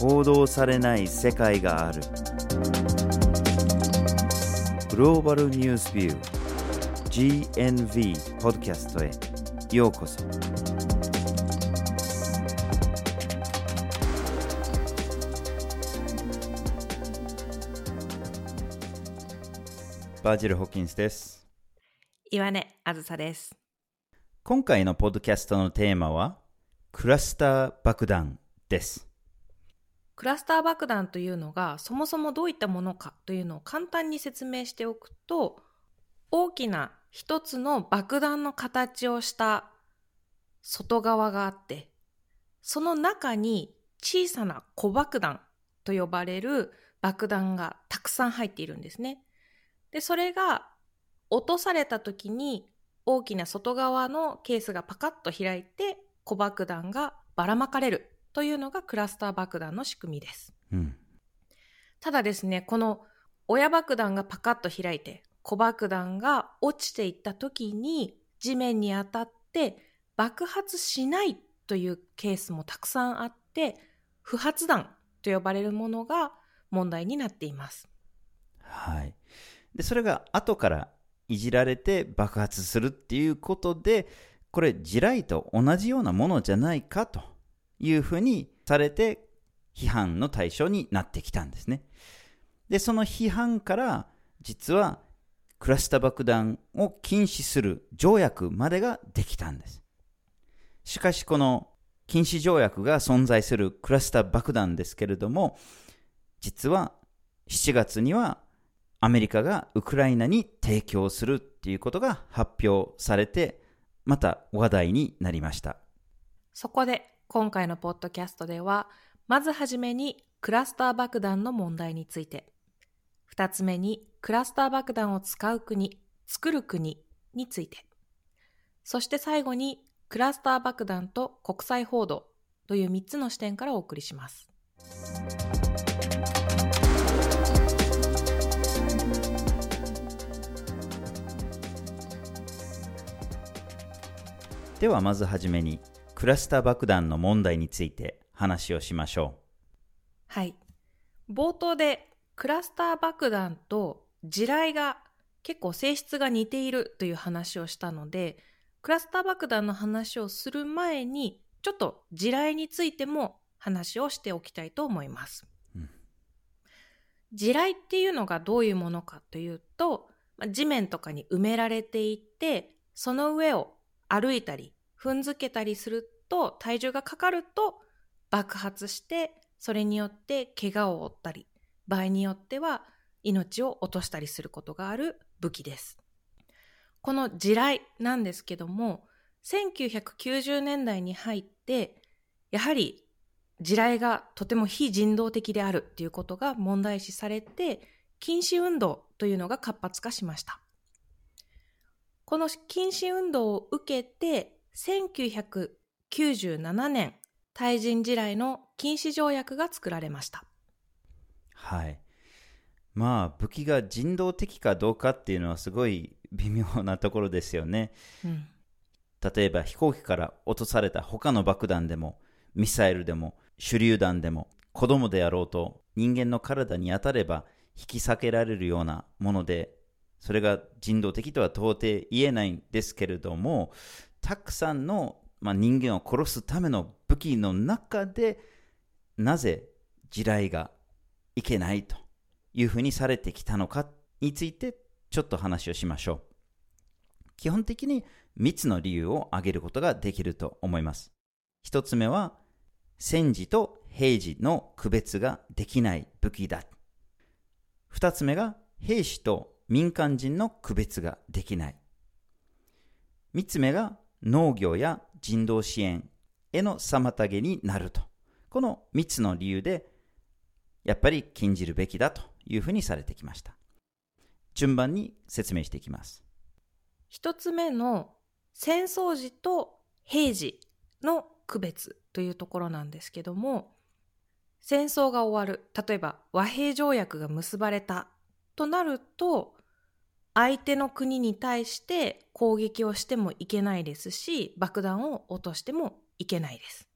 報道されない世界がある。グローバルニュースビュー GNV ポッドキャストへようこそ。バージル・ホッキンスです。岩根あずさです。今回のポッドキャストのテーマはクラスター爆弾ですクラスター爆弾というのがそもそもどういったものかというのを簡単に説明しておくと大きな一つの爆弾の形をした外側があってその中に小さな小爆弾と呼ばれる爆弾がたくさん入っているんですね。で、それが落とされた時に大きな外側のケースがパカッと開いて小爆弾がばらまかれるというのがクラスター爆弾の仕組みです。うんただですね、この親爆弾がパカッと開いて小爆弾が落ちていった時に地面に当たって爆発しないというケースもたくさんあって不発弾と呼ばれるものが問題になっています。はいでそれが後からいじられて爆発するっていうことでこれ地雷と同じようなものじゃないかというふうにされて批判の対象になってきたんですね。でその批判から実はクラスター爆弾を禁止する条約までができたんです。しかしこの禁止条約が存在するクラスター爆弾ですけれども実は7月にはアメリカがウクライナに提供するっていうことが発表されてまた話題になりました。そこで今回のポッドキャストではまずはじめにクラスター爆弾の問題について。二つ目にクラスター爆弾を使う国作る国について。そして最後にクラスター爆弾と国際報道という3つの視点からお送りします。ではまずはじめにクラスター爆弾の問題について話をしましょはい。冒頭でクラスター爆弾と地雷が結構性質が似ているという話をしたのでクラスター爆弾の話をする前にちょっと地雷についても話をしておきたいと思います、うん。地雷っていうのがどういうものかというとまあ地面とかに埋められていてその上を歩いたり踏んづけたりすると体重がかかると爆発してそれによって怪我を負ったり場合によっては命を落としたりすることがある武器です。この地雷なんですけども1990年代に入ってやはり地雷がとても非人道的であるということが問題視されて禁止運動というのが活発化しました。この禁止運動を受けて1997年対人地雷の禁止条約が作られました。うはい。まあ武器が人道的かどうかっていうのはすごい微妙なところですよね。うん。例えば飛行機から落とされた他の爆弾でもミサイルでも手榴弾でも子供であろうと人間の体に当たれば引き裂けられるようなものでそれが人道的とは到底言えないんですけれどもたくさんの、まあ、人間を殺すための武器の中でなぜ地雷がいけないというふうにされてきたのかについてちょっと話をしましょう基本的に3つの理由を挙げることができると思います。1つ目は、戦時と平時の区別ができない武器だ。2つ目が、兵士と民間人の区別ができない。3つ目が、農業や人道支援への妨げになると。この3つの理由で、やっぱり禁じるべきだというふうにされてきました。順番に説明していきます。一つ目の戦争時と平時の区別というところなんですけども戦争が終わる例えば和平条約が結ばれたとなると相手の国に対して攻撃をしてもいけないですし爆弾を落としてもいけないです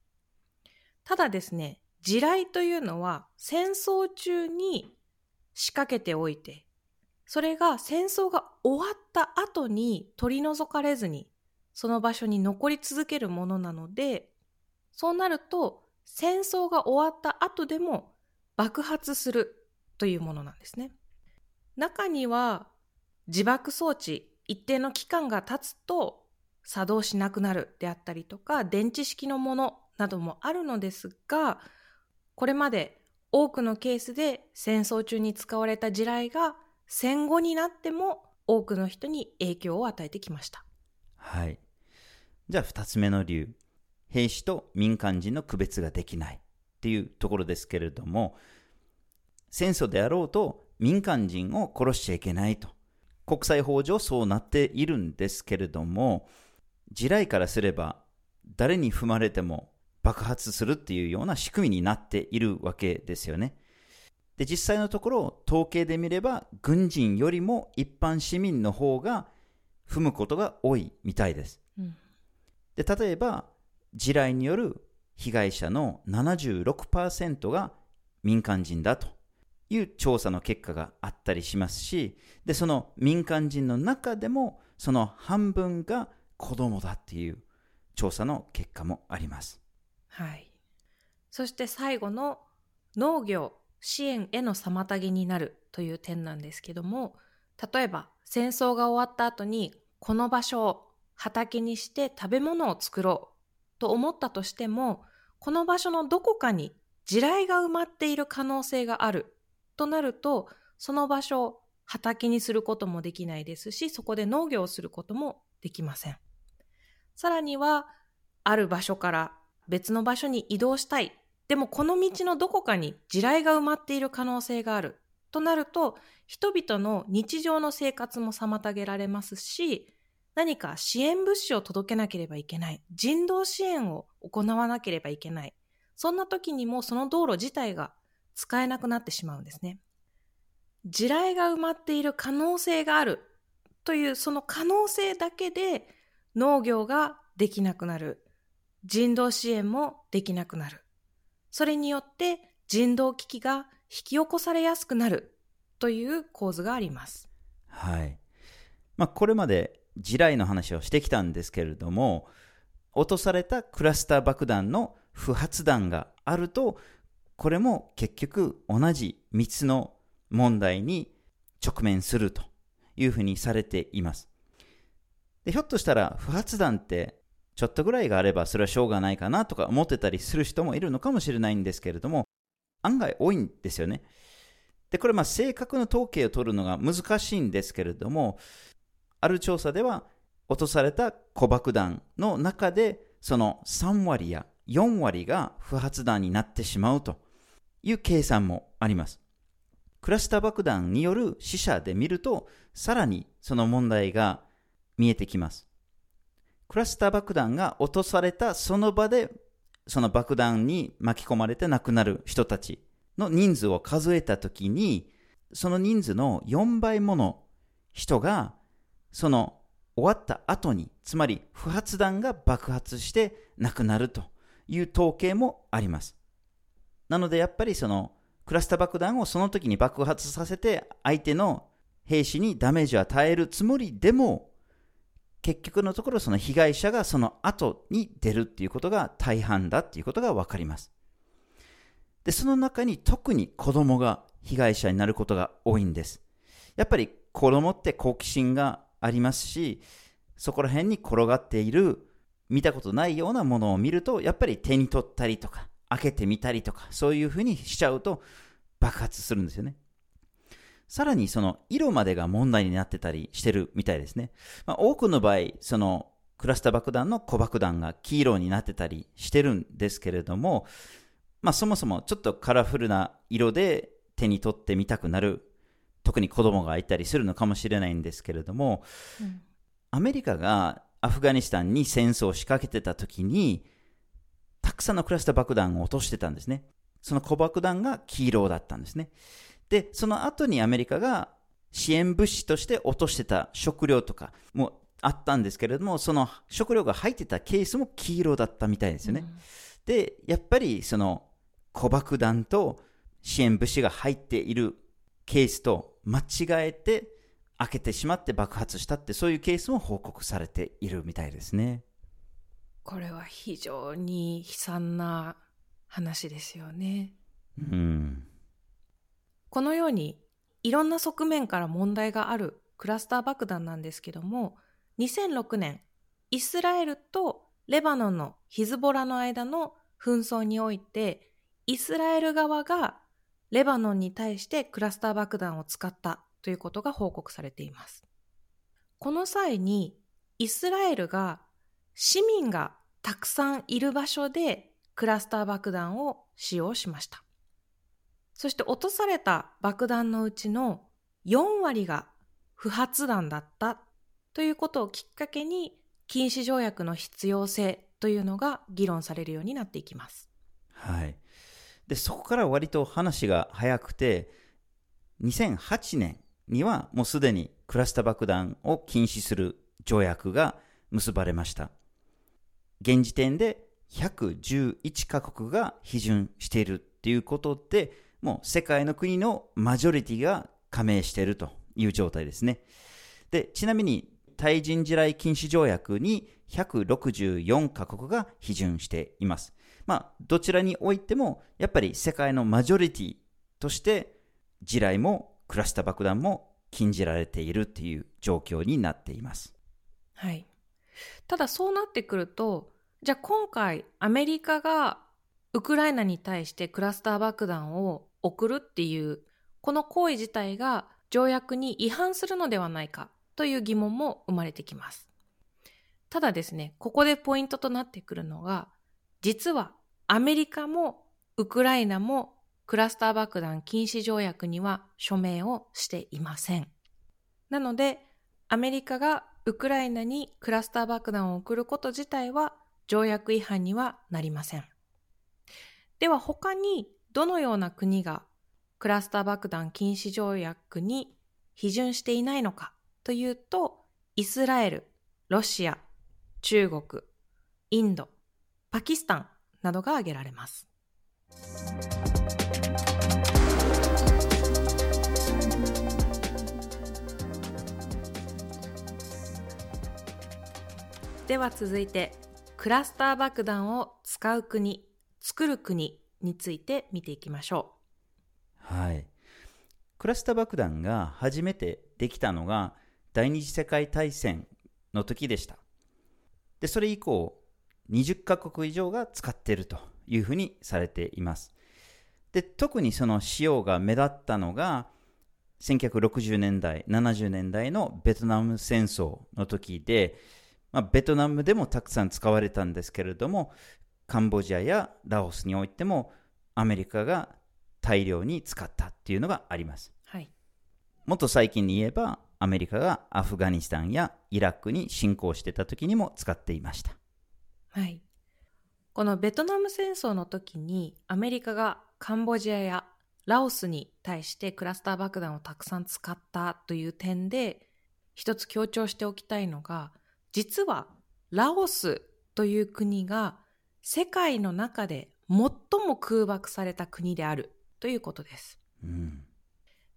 ただですね地雷というのは戦争中に仕掛けておいて、それが戦争が終わった後に取り除かれずに、その場所に残り続けるものなので、そうなると戦争が終わった後でも爆発するというものなんですね。中には自爆装置一定の期間が経つと作動しなくなるであったりとか電池式のものなどもあるのですがこれまで多くのケースで戦争中に使われた地雷が戦後になっても多くの人に影響を与えてきました。はい。じゃあ二つ目の理由。兵士と民間人の区別ができないっていうところですけれども、戦争であろうと民間人を殺しちゃいけないと。国際法上そうなっているんですけれども、地雷からすれば誰に踏まれても爆発するっていうような仕組みになっているわけですよね。で、実際のところ、統計で見れば、軍人よりも一般市民の方が踏むことが多いみたいです。うん、で、例えば、地雷による被害者の76%が民間人だという調査の結果があったりしますし、で、その民間人の中でも、その半分が子供だっていう調査の結果もあります。はい。そして最後の農業支援への妨げになるという点なんですけども、例えば戦争が終わった後にこの場所を畑にして食べ物を作ろうと思ったとしても、この場所のどこかに地雷が埋まっている可能性があるとなると、その場所を畑にすることもできないですし、そこで農業をすることもできません。さらには、ある場所から別の場所に移動したい。でもこの道のどこかに地雷が埋まっている可能性がある。となると、人々の日常の生活も妨げられますし、何か支援物資を届けなければいけない。人道支援を行わなければいけない。そんな時にもその道路自体が使えなくなってしまうんですね。地雷が埋まっている可能性があるというその可能性だけで農業ができなくなる。人道支援もできなくなる。それによって人道危機が引き起こされやすくなるという構図があります。はい。まあ、これまで地雷の話をしてきたんですけれども、落とされたクラスター爆弾の不発弾があると、これも結局同じ3つの問題に直面するというふうにされています。でひょっとしたら不発弾ってちょっとぐらいがあればそれはしょうがないかなとか思ってたりする人もいるのかもしれないんですけれども、案外多いんですよね。で、これまあ正確な統計を取るのが難しいんですけれども、ある調査では落とされた小爆弾の中でその3割や4割が不発弾になってしまうという計算もあります。クラスター爆弾による死者で見ると、さらにその問題が見えてきます。クラスター爆弾が落とされたその場で、その爆弾に巻き込まれて亡くなる人たちの人数を数えたときに、その人数の4倍もの人が、その終わった後に、つまり不発弾が爆発して亡くなるという統計もあります。なのでやっぱりそのクラスター爆弾をその時に爆発させて相手の兵士にダメージを与えるつもりでも結局のところその被害者がその後に出るっていうことが大半だっていうことが分かります。で、その中に特に子供が被害者になることが多いんです。やっぱり子供って好奇心がありますし、そこら辺に転がっている見たことないようなものを見ると、やっぱり手に取ったりとか、開けてみたりとか、そういうふうにしちゃうと爆発するんですよね。さらにその色までが問題になってたりしてるみたいですね。まあ、多くの場合、そのクラスター爆弾の小爆弾が黄色になってたりしてるんですけれども、まあ、そもそもちょっとカラフルな色で手に取ってみたくなる、特に子供がいたりするのかもしれないんですけれども、うん、アメリカがアフガニスタンに戦争を仕掛けてた時に、たくさんのクラスター爆弾を落としてたんですね。その小爆弾が黄色だったんですね。で、その後にアメリカが支援物資として落としてた食料とかもあったんですけれども、その食料が入ってたケースも黄色だったみたいですよね。うん、で、やっぱりその小爆弾と支援物資が入っているケースと間違えて開けてしまって爆発したってそういうケースも報告されているみたいですね。これは非常に悲惨な話ですよね。うん。このようにいろんな側面から問題があるクラスター爆弾なんですけども、2006年、イスラエルとレバノンのヒズボラの間の紛争において、イスラエル側がレバノンに対してクラスター爆弾を使ったということが報告されています。この際にイスラエルが市民がたくさんいる場所でクラスター爆弾を使用しました。そして落とされた爆弾のうちの4割が不発弾だったということをきっかけに禁止条約の必要性というのが議論されるようになっていきます。はい。で、そこから割と話が早くて、2008年にはもうすでにクラスター爆弾を禁止する条約が結ばれました。現時点で111カ国が批准しているっていうことで、もう世界の国のマジョリティが加盟しているという状態ですね。で、ちなみに対人地雷禁止条約に164カ国が批准しています。まあ、どちらにおいても、やっぱり世界のマジョリティとして、地雷もクラスター爆弾も禁じられているという状況になっています。はい。ただそうなってくると、じゃあ今回アメリカがウクライナに対してクラスター爆弾を送るっていう、この行為自体が条約に違反するのではないかという疑問も生まれてきます。ただですね、ここでポイントとなってくるのが、実はアメリカもウクライナもクラスター爆弾禁止条約には署名をしていません。なので、アメリカがウクライナにクラスター爆弾を送ること自体は条約違反にはなりません。では他にどのような国がクラスター爆弾禁止条約に批准していないのかというと、イスラエル、ロシア、中国、インド、パキスタンなどが挙げられます。では続いてクラスター爆弾を使う国作る国について見ていきましょう。はい。クラスター爆弾が初めてできたのが第二次世界大戦の時でした。でそれ以降20カ国以上が使っているというふうにされています。で特にその使用が目立ったのが1960年代、70年代のベトナム戦争の時で、まあ、ベトナムでもたくさん使われたんですけれども、カンボジアやラオスにおいてもアメリカが大量に使ったっていうのがあります。はい、もっと最近に言えば、アメリカがアフガニスタンやイラクに侵攻してた時にも使っていました。はい。このベトナム戦争の時にアメリカがカンボジアやラオスに対してクラスター爆弾をたくさん使ったという点で一つ強調しておきたいのが実はラオスという国が世界の中で最も空爆された国であるということです。うん、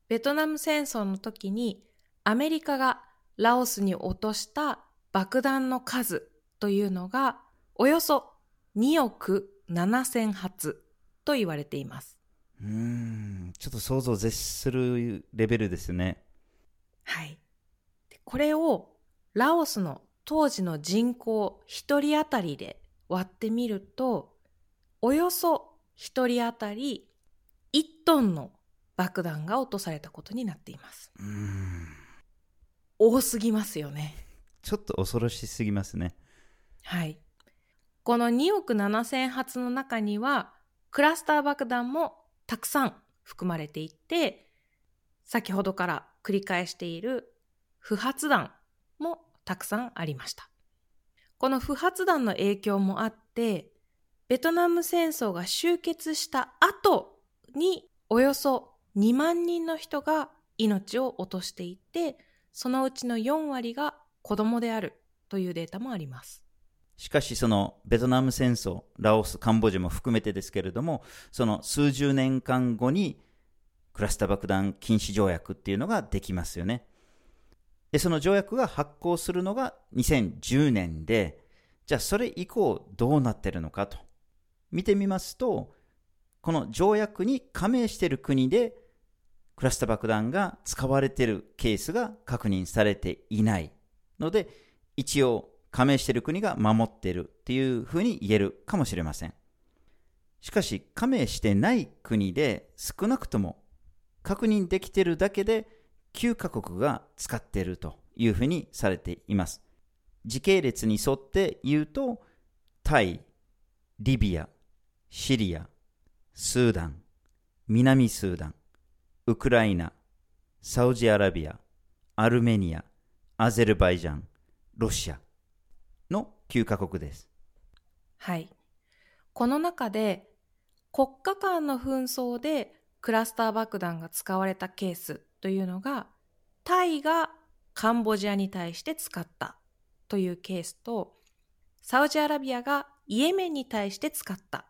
ベトナム戦争の時にアメリカがラオスに落とした爆弾の数というのがおよそ2億7000発と言われています。うん、ちょっと想像を絶するレベルですね。はい。これをラオスの当時の人口1人当たりで割ってみると、およそ1人当たり1トンの爆弾が落とされたことになっています。うん多すぎますよね。ちょっと恐ろしすぎますね。はい。この2億7000発の中には、クラスター爆弾もたくさん含まれていて、先ほどから繰り返している不発弾もたくさんありました。この不発弾の影響もあって、ベトナム戦争が終結した後におよそ2万人の人が命を落としていて、そのうちの4割が子供であるというデータもあります。しかしそのベトナム戦争、ラオス、カンボジアも含めてですけれども、その数十年間後にクラスター爆弾禁止条約っていうのができますよね。で、その条約が発行するのが2010年で、じゃあそれ以降どうなってるのかと見てみますと、この条約に加盟している国でクラスター爆弾が使われているケースが確認されていないので、一応加盟している国が守っているっていうふうに言えるかもしれません。しかし、加盟してない国で少なくとも確認できているだけで9カ国が使っているというふうにされています。時系列に沿って言うと、タイ、リビア、シリア、スーダン、南スーダン、ウクライナ、サウジアラビア、アルメニア、アゼルバイジャン、ロシアの9カ国です。はい。この中で国家間の紛争でクラスター爆弾が使われたケースというのがタイがカンボジアに対して使ったというケースとサウジアラビアがイエメンに対して使った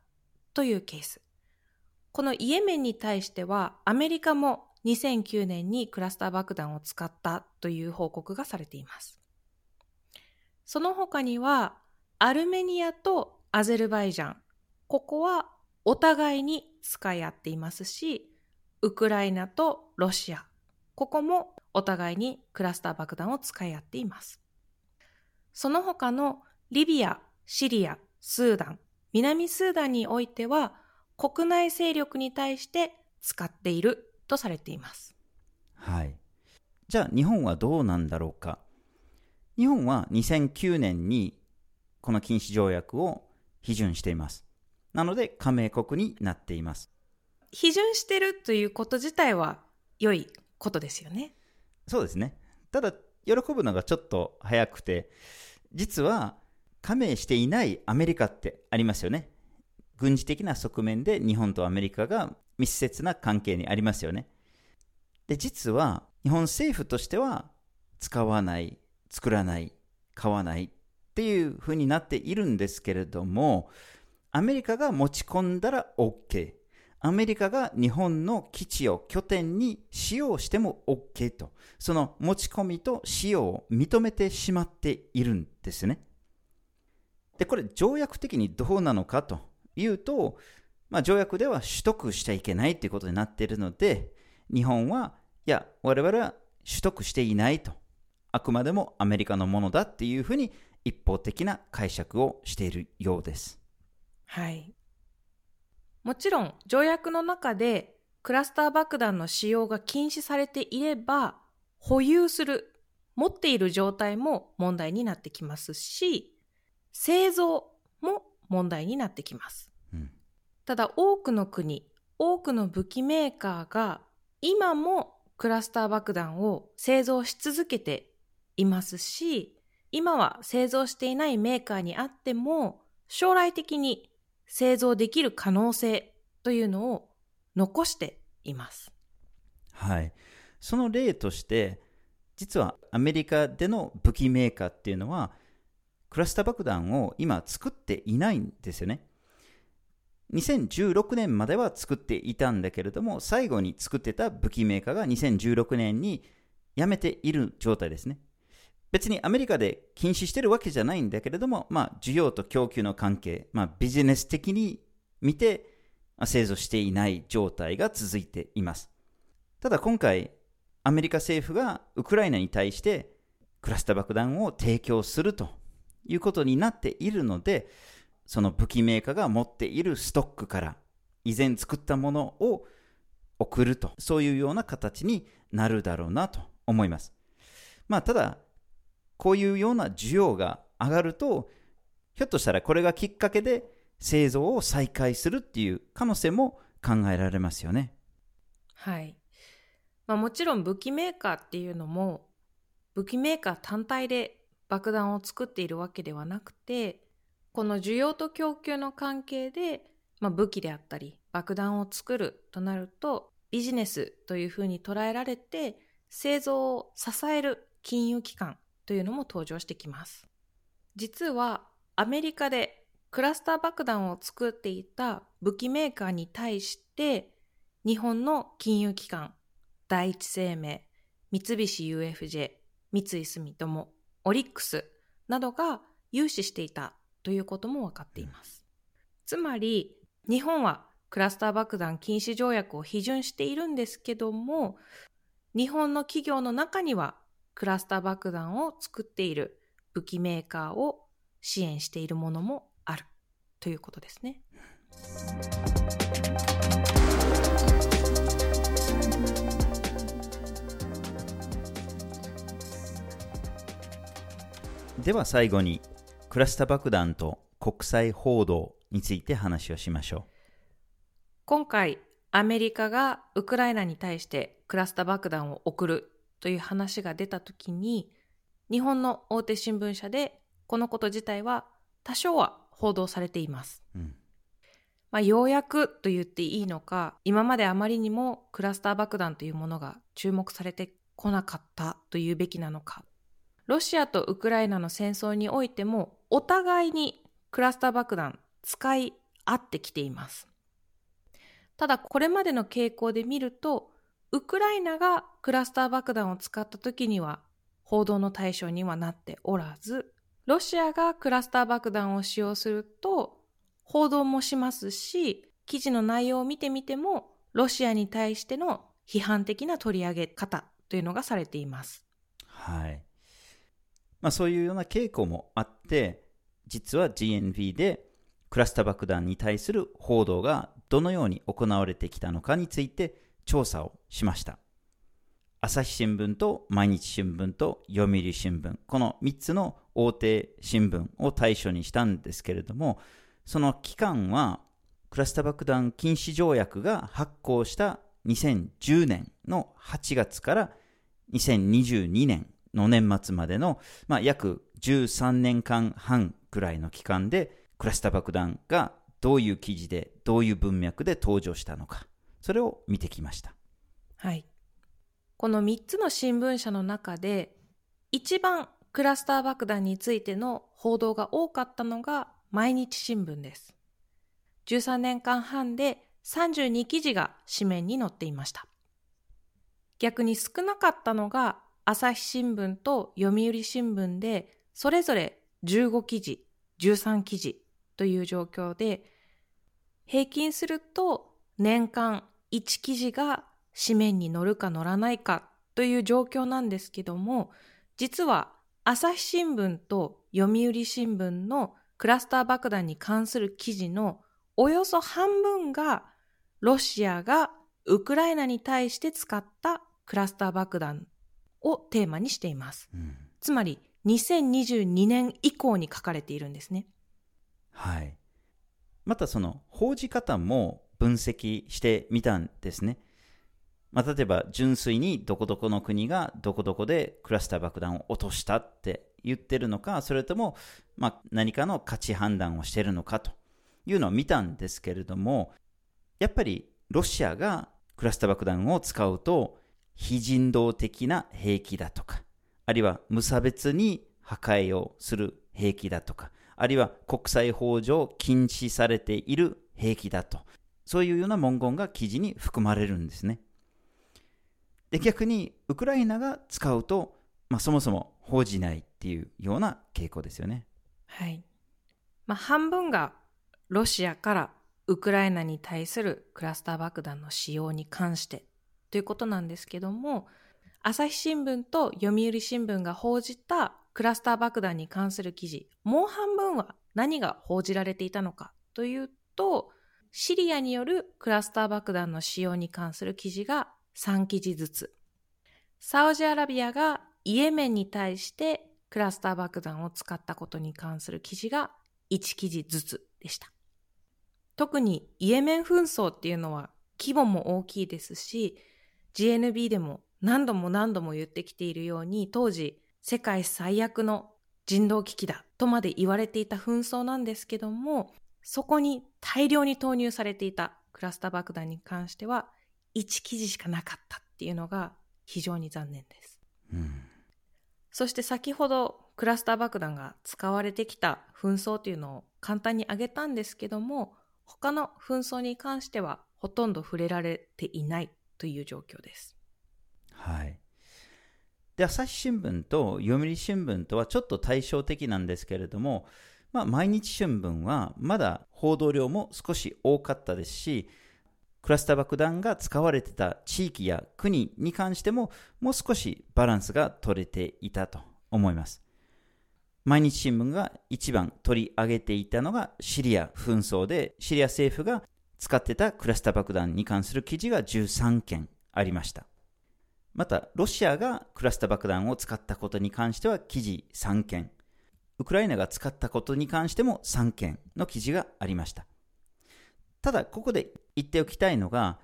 というケース。このイエメンに対してはアメリカも2009年にクラスター爆弾を使ったという報告がされています。その他にはアルメニアとアゼルバイジャン、ここはお互いに使い合っていますし、ウクライナとロシア、ここもお互いにクラスター爆弾を使い合っています。その他のリビア、シリア、スーダン、南スーダンにおいては国内勢力に対して使っているとされています。はい。じゃあ日本はどうなんだろうか。日本は2009年にこの禁止条約を批准しています。なので加盟国になっています。批准してるということ自体は良いことですよね。そうですね。ただ、喜ぶのがちょっと早くて、実は加盟していないアメリカってありますよね。軍事的な側面で日本とアメリカが密接な関係にありますよね。で、実は日本政府としては使わない、作らない、買わないっていうふうになっているんですけれども、アメリカが持ち込んだら OK。アメリカが日本の基地を拠点に使用しても OK と、その持ち込みと使用を認めてしまっているんですね。で、これ条約的にどうなのかというと、まあ、条約では取得しちゃいけないということになっているので、日本は、いや、我々は取得していないと、あくまでもアメリカのものだっていうふうに一方的な解釈をしているようです。はい。もちろん条約の中でクラスター爆弾の使用が禁止されていれば保有する持っている状態も問題になってきますし製造も問題になってきます、うん、ただ多くの国多くの武器メーカーが今もクラスター爆弾を製造し続けていますし今は製造していないメーカーにあっても将来的に製造できる可能性というのを残しています。はい。その例として、実はアメリカでの武器メーカーっていうのは、クラスター爆弾を今作っていないんですよね。2016年までは作っていたんだけれども、最後に作ってた武器メーカーが2016年に辞めている状態ですね。別にアメリカで禁止してるわけじゃないんだけれども、まあ、需要と供給の関係、まあ、ビジネス的に見て、製造していない状態が続いています。ただ今回、アメリカ政府がウクライナに対してクラスター爆弾を提供するということになっているので、その武器メーカーが持っているストックから以前作ったものを送ると、そういうような形になるだろうなと思います。まあ、ただ、こういうような需要が上がると、ひょっとしたらこれがきっかけで製造を再開するっていう可能性も考えられますよね。はい。まあ、もちろん武器メーカーっていうのも武器メーカー単体で爆弾を作っているわけではなくてこの需要と供給の関係で、まあ、武器であったり爆弾を作るとなるとビジネスというふうに捉えられて製造を支える金融機関というのも登場してきます。実はアメリカでクラスター爆弾を作っていた武器メーカーに対して日本の金融機関第一生命三菱 UFJ 三井住友オリックスなどが融資していたということも分かっています。つまり日本はクラスター爆弾禁止条約を批准しているんですけども日本の企業の中にはクラスター爆弾を作っている武器メーカーを支援しているものもあるということですね。では最後にクラスター爆弾と国際報道について話をしましょう。今回アメリカがウクライナに対してクラスター爆弾を送るという話が出た時に日本の大手新聞社でこのこと自体は多少は報道されています。うん、まあ、ようやくと言っていいのか今まであまりにもクラスター爆弾というものが注目されてこなかったと言うべきなのかロシアとウクライナの戦争においてもお互いにクラスター爆弾使い合ってきています。ただこれまでの傾向で見ると、ウクライナがクラスター爆弾を使った時には報道の対象にはなっておらず、ロシアがクラスター爆弾を使用すると報道もしますし、記事の内容を見てみても、ロシアに対しての批判的な取り上げ方というのがされています。はい。まあそういうような傾向もあって、実は GNV でクラスター爆弾に対する報道がどのように行われてきたのかについて調査をしました。朝日新聞と毎日新聞と読売新聞、この3つの大手新聞を対象にしたんですけれども、その期間はクラスター爆弾禁止条約が発行した2010年の8月から2022年の年末までの、まあ、約13年間半くらいの期間でクラスター爆弾がどういう記事でどういう文脈で登場したのかそれを見てきました。はい。この3つの新聞社の中で一番クラスター爆弾についての報道が多かったのが毎日新聞です。13年間半で32記事が紙面に載っていました。逆に少なかったのが朝日新聞と読売新聞でそれぞれ15記事13記事という状況で、平均すると年間1記事が紙面に載るか載らないかという状況なんですけども、実は朝日新聞と読売新聞のクラスター爆弾に関する記事のおよそ半分がロシアがウクライナに対して使ったクラスター爆弾をテーマにしています。うん、つまり2022年以降に書かれているんですね。はい。またその報じ方も分析してみたんですね。まあ、例えば純粋にどこどこの国がどこどこでクラスター爆弾を落としたって言ってるのか、それとも、まあ、何かの価値判断をしてるのかというのを見たんですけれども、やっぱりロシアがクラスター爆弾を使うと非人道的な兵器だとか、あるいは無差別に破壊をする兵器だとか、あるいは国際法上禁止されている兵器だと、そういうような文言が記事に含まれるんですね。で、逆にウクライナが使うと、まあ、そもそも報じないっていうような傾向ですよね。はい。まあ、半分がロシアからウクライナに対するクラスター爆弾の使用に関してということなんですけども、朝日新聞と読売新聞が報じたクラスター爆弾に関する記事、もう半分は何が報じられていたのかというと、シリアによるクラスター爆弾の使用に関する記事が3記事ずつ。サウジアラビアがイエメンに対してクラスター爆弾を使ったことに関する記事が1記事ずつでした。特にイエメン紛争っていうのは規模も大きいですし、GNB でも何度も何度も言ってきているように当時世界最悪の人道危機だとまで言われていた紛争なんですけども、そこに大量に投入されていたクラスター爆弾に関しては、1記事しかなかったっていうのが非常に残念です。うん、そして先ほどクラスター爆弾が使われてきた紛争というのを簡単に挙げたんですけども、他の紛争に関してはほとんど触れられていないという状況です。はい。で、朝日新聞と読売新聞とはちょっと対照的なんですけれども、まあ、毎日新聞はまだ報道量も少し多かったですし、クラスター爆弾が使われてた地域や国に関してももう少しバランスが取れていたと思います。毎日新聞が一番取り上げていたのがシリア紛争で、シリア政府が使ってたクラスター爆弾に関する記事が13件ありました。また、ロシアがクラスター爆弾を使ったことに関しては記事3件、ウクライナが使ったことに関しても3件の記事がありました。ただ、ここで言っておきたいのが、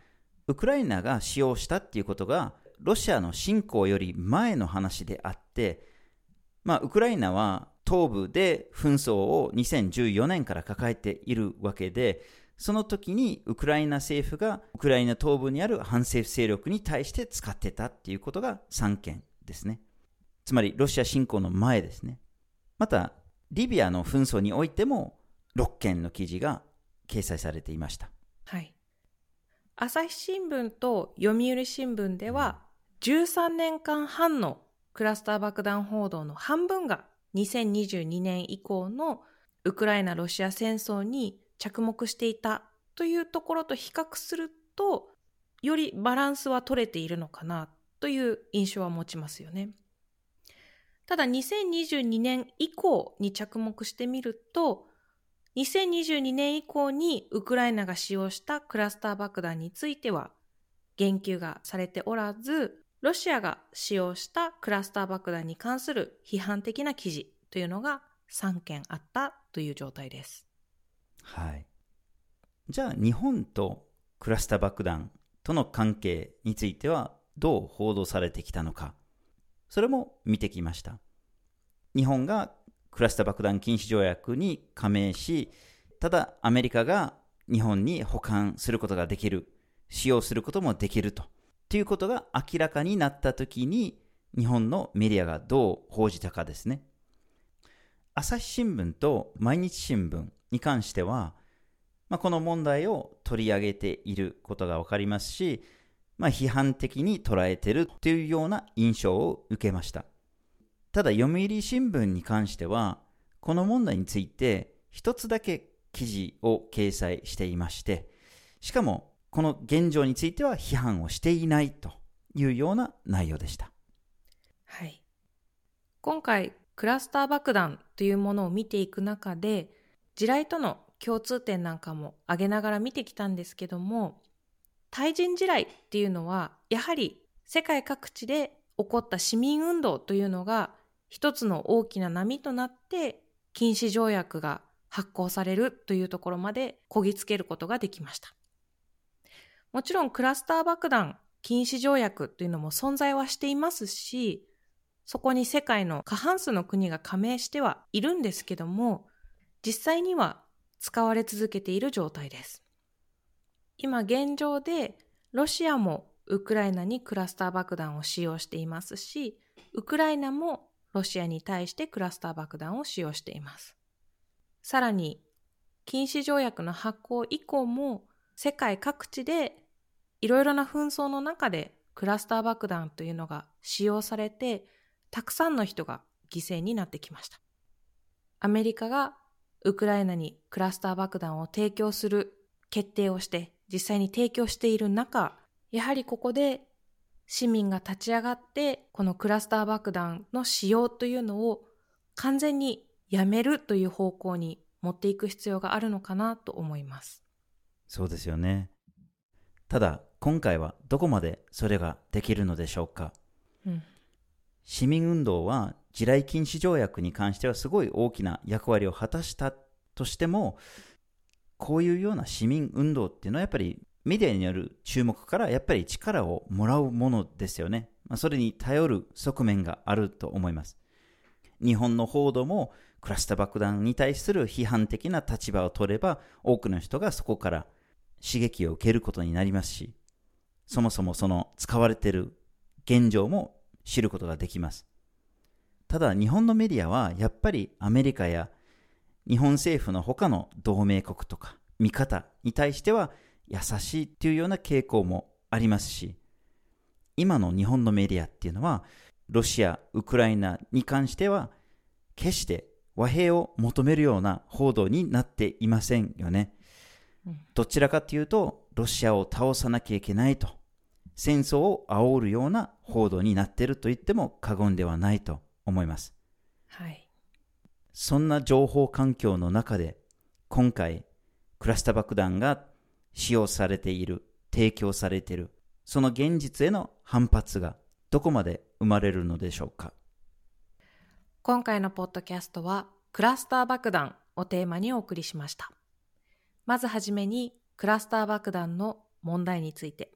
ウクライナが使用したっていうことが、ロシアの侵攻より前の話であって、まあ、ウクライナは東部で紛争を2014年から抱えているわけで、その時にウクライナ政府がウクライナ東部にある反政府勢力に対して使ってたっていうことが3件ですね。つまりロシア侵攻の前ですね。また、リビアの紛争においても6件の記事が掲載されていました。はい。朝日新聞と読売新聞では、13年間半のクラスター爆弾報道の半分が2022年以降のウクライナ・ロシア戦争に着目していたというところと比較すると、よりバランスは取れているのかなという印象は持ちますよね。ただ2022年以降に着目してみると、2022年以降にウクライナが使用したクラスター爆弾については言及がされておらず、ロシアが使用したクラスター爆弾に関する批判的な記事というのが3件あったという状態です。はい。じゃあ日本とクラスター爆弾との関係についてはどう報道されてきたのか。それも見てきました。日本がクラスター爆弾禁止条約に加盟し、ただアメリカが日本に保管することができる、使用することもできると。ということが明らかになったときに、日本のメディアがどう報じたかですね。朝日新聞と毎日新聞に関しては、まあ、この問題を取り上げていることがわかりますし、まあ、批判的に捉えているというような印象を受けました。ただ、読売新聞に関しては、この問題について一つだけ記事を掲載していまして、しかも、この現状については批判をしていないというような内容でした。はい。今回、クラスター爆弾というものを見ていく中で、地雷との共通点なんかも挙げながら見てきたんですけども、対人地雷っていうのは、やはり世界各地で起こった市民運動というのが一つの大きな波となって禁止条約が発行されるというところまでこぎつけることができました。もちろんクラスター爆弾禁止条約というのも存在はしていますし、そこに世界の過半数の国が加盟してはいるんですけども、実際には使われ続けている状態です。今現状でロシアもウクライナにクラスター爆弾を使用していますし、ウクライナもロシアに対してクラスター爆弾を使用しています。さらに、禁止条約の発行以降も世界各地でいろいろな紛争の中でクラスター爆弾というのが使用されて、たくさんの人が犠牲になってきました。アメリカがウクライナにクラスター爆弾を提供する決定をして実際に提供している中、やはりここで市民が立ち上がってこのクラスター爆弾の使用というのを完全にやめるという方向に持っていく必要があるのかなと思います。そうですよね。ただ今回はどこまでそれができるのでしょうか、うん、市民運動は地雷禁止条約に関してはすごい大きな役割を果たしたとしてもこういうような市民運動っていうのはやっぱりメディアによる注目からやっぱり力をもらうものですよね。まあ、それに頼る側面があると思います。日本の報道もクラスター爆弾に対する批判的な立場を取れば多くの人がそこから刺激を受けることになりますし、そもそもその使われている現状も知ることができます。ただ日本のメディアはやっぱりアメリカや日本政府の他の同盟国とか味方に対しては優しいっていうような傾向もありますし今の日本のメディアっていうのはロシア、ウクライナに関しては決して和平を求めるような報道になっていませんよね。どちらかというとロシアを倒さなきゃいけないと戦争を煽るような報道になっていると言っても過言ではないと思います。はい。そんな情報環境の中で今回クラスター爆弾が使用されている、提供されている、その現実への反発がどこまで生まれるのでしょうか？今回のポッドキャストはクラスター爆弾をテーマにお送りしました。まずはじめにクラスター爆弾の問題について。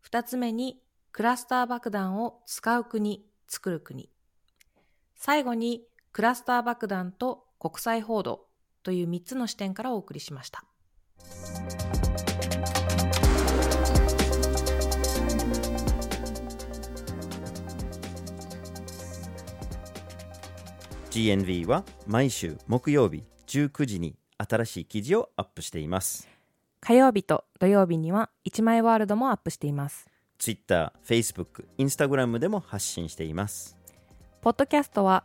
二つ目にクラスター爆弾を使う国、作る国。最後にクラスター爆弾と国際報道という3つの視点からお送りしました。GNV は毎週木曜日19時に新しい記事をアップしています。火曜日と土曜日には1枚ワールドもアップしています。Twitter、Facebook、Instagram でも発信しています。ポッドキャストは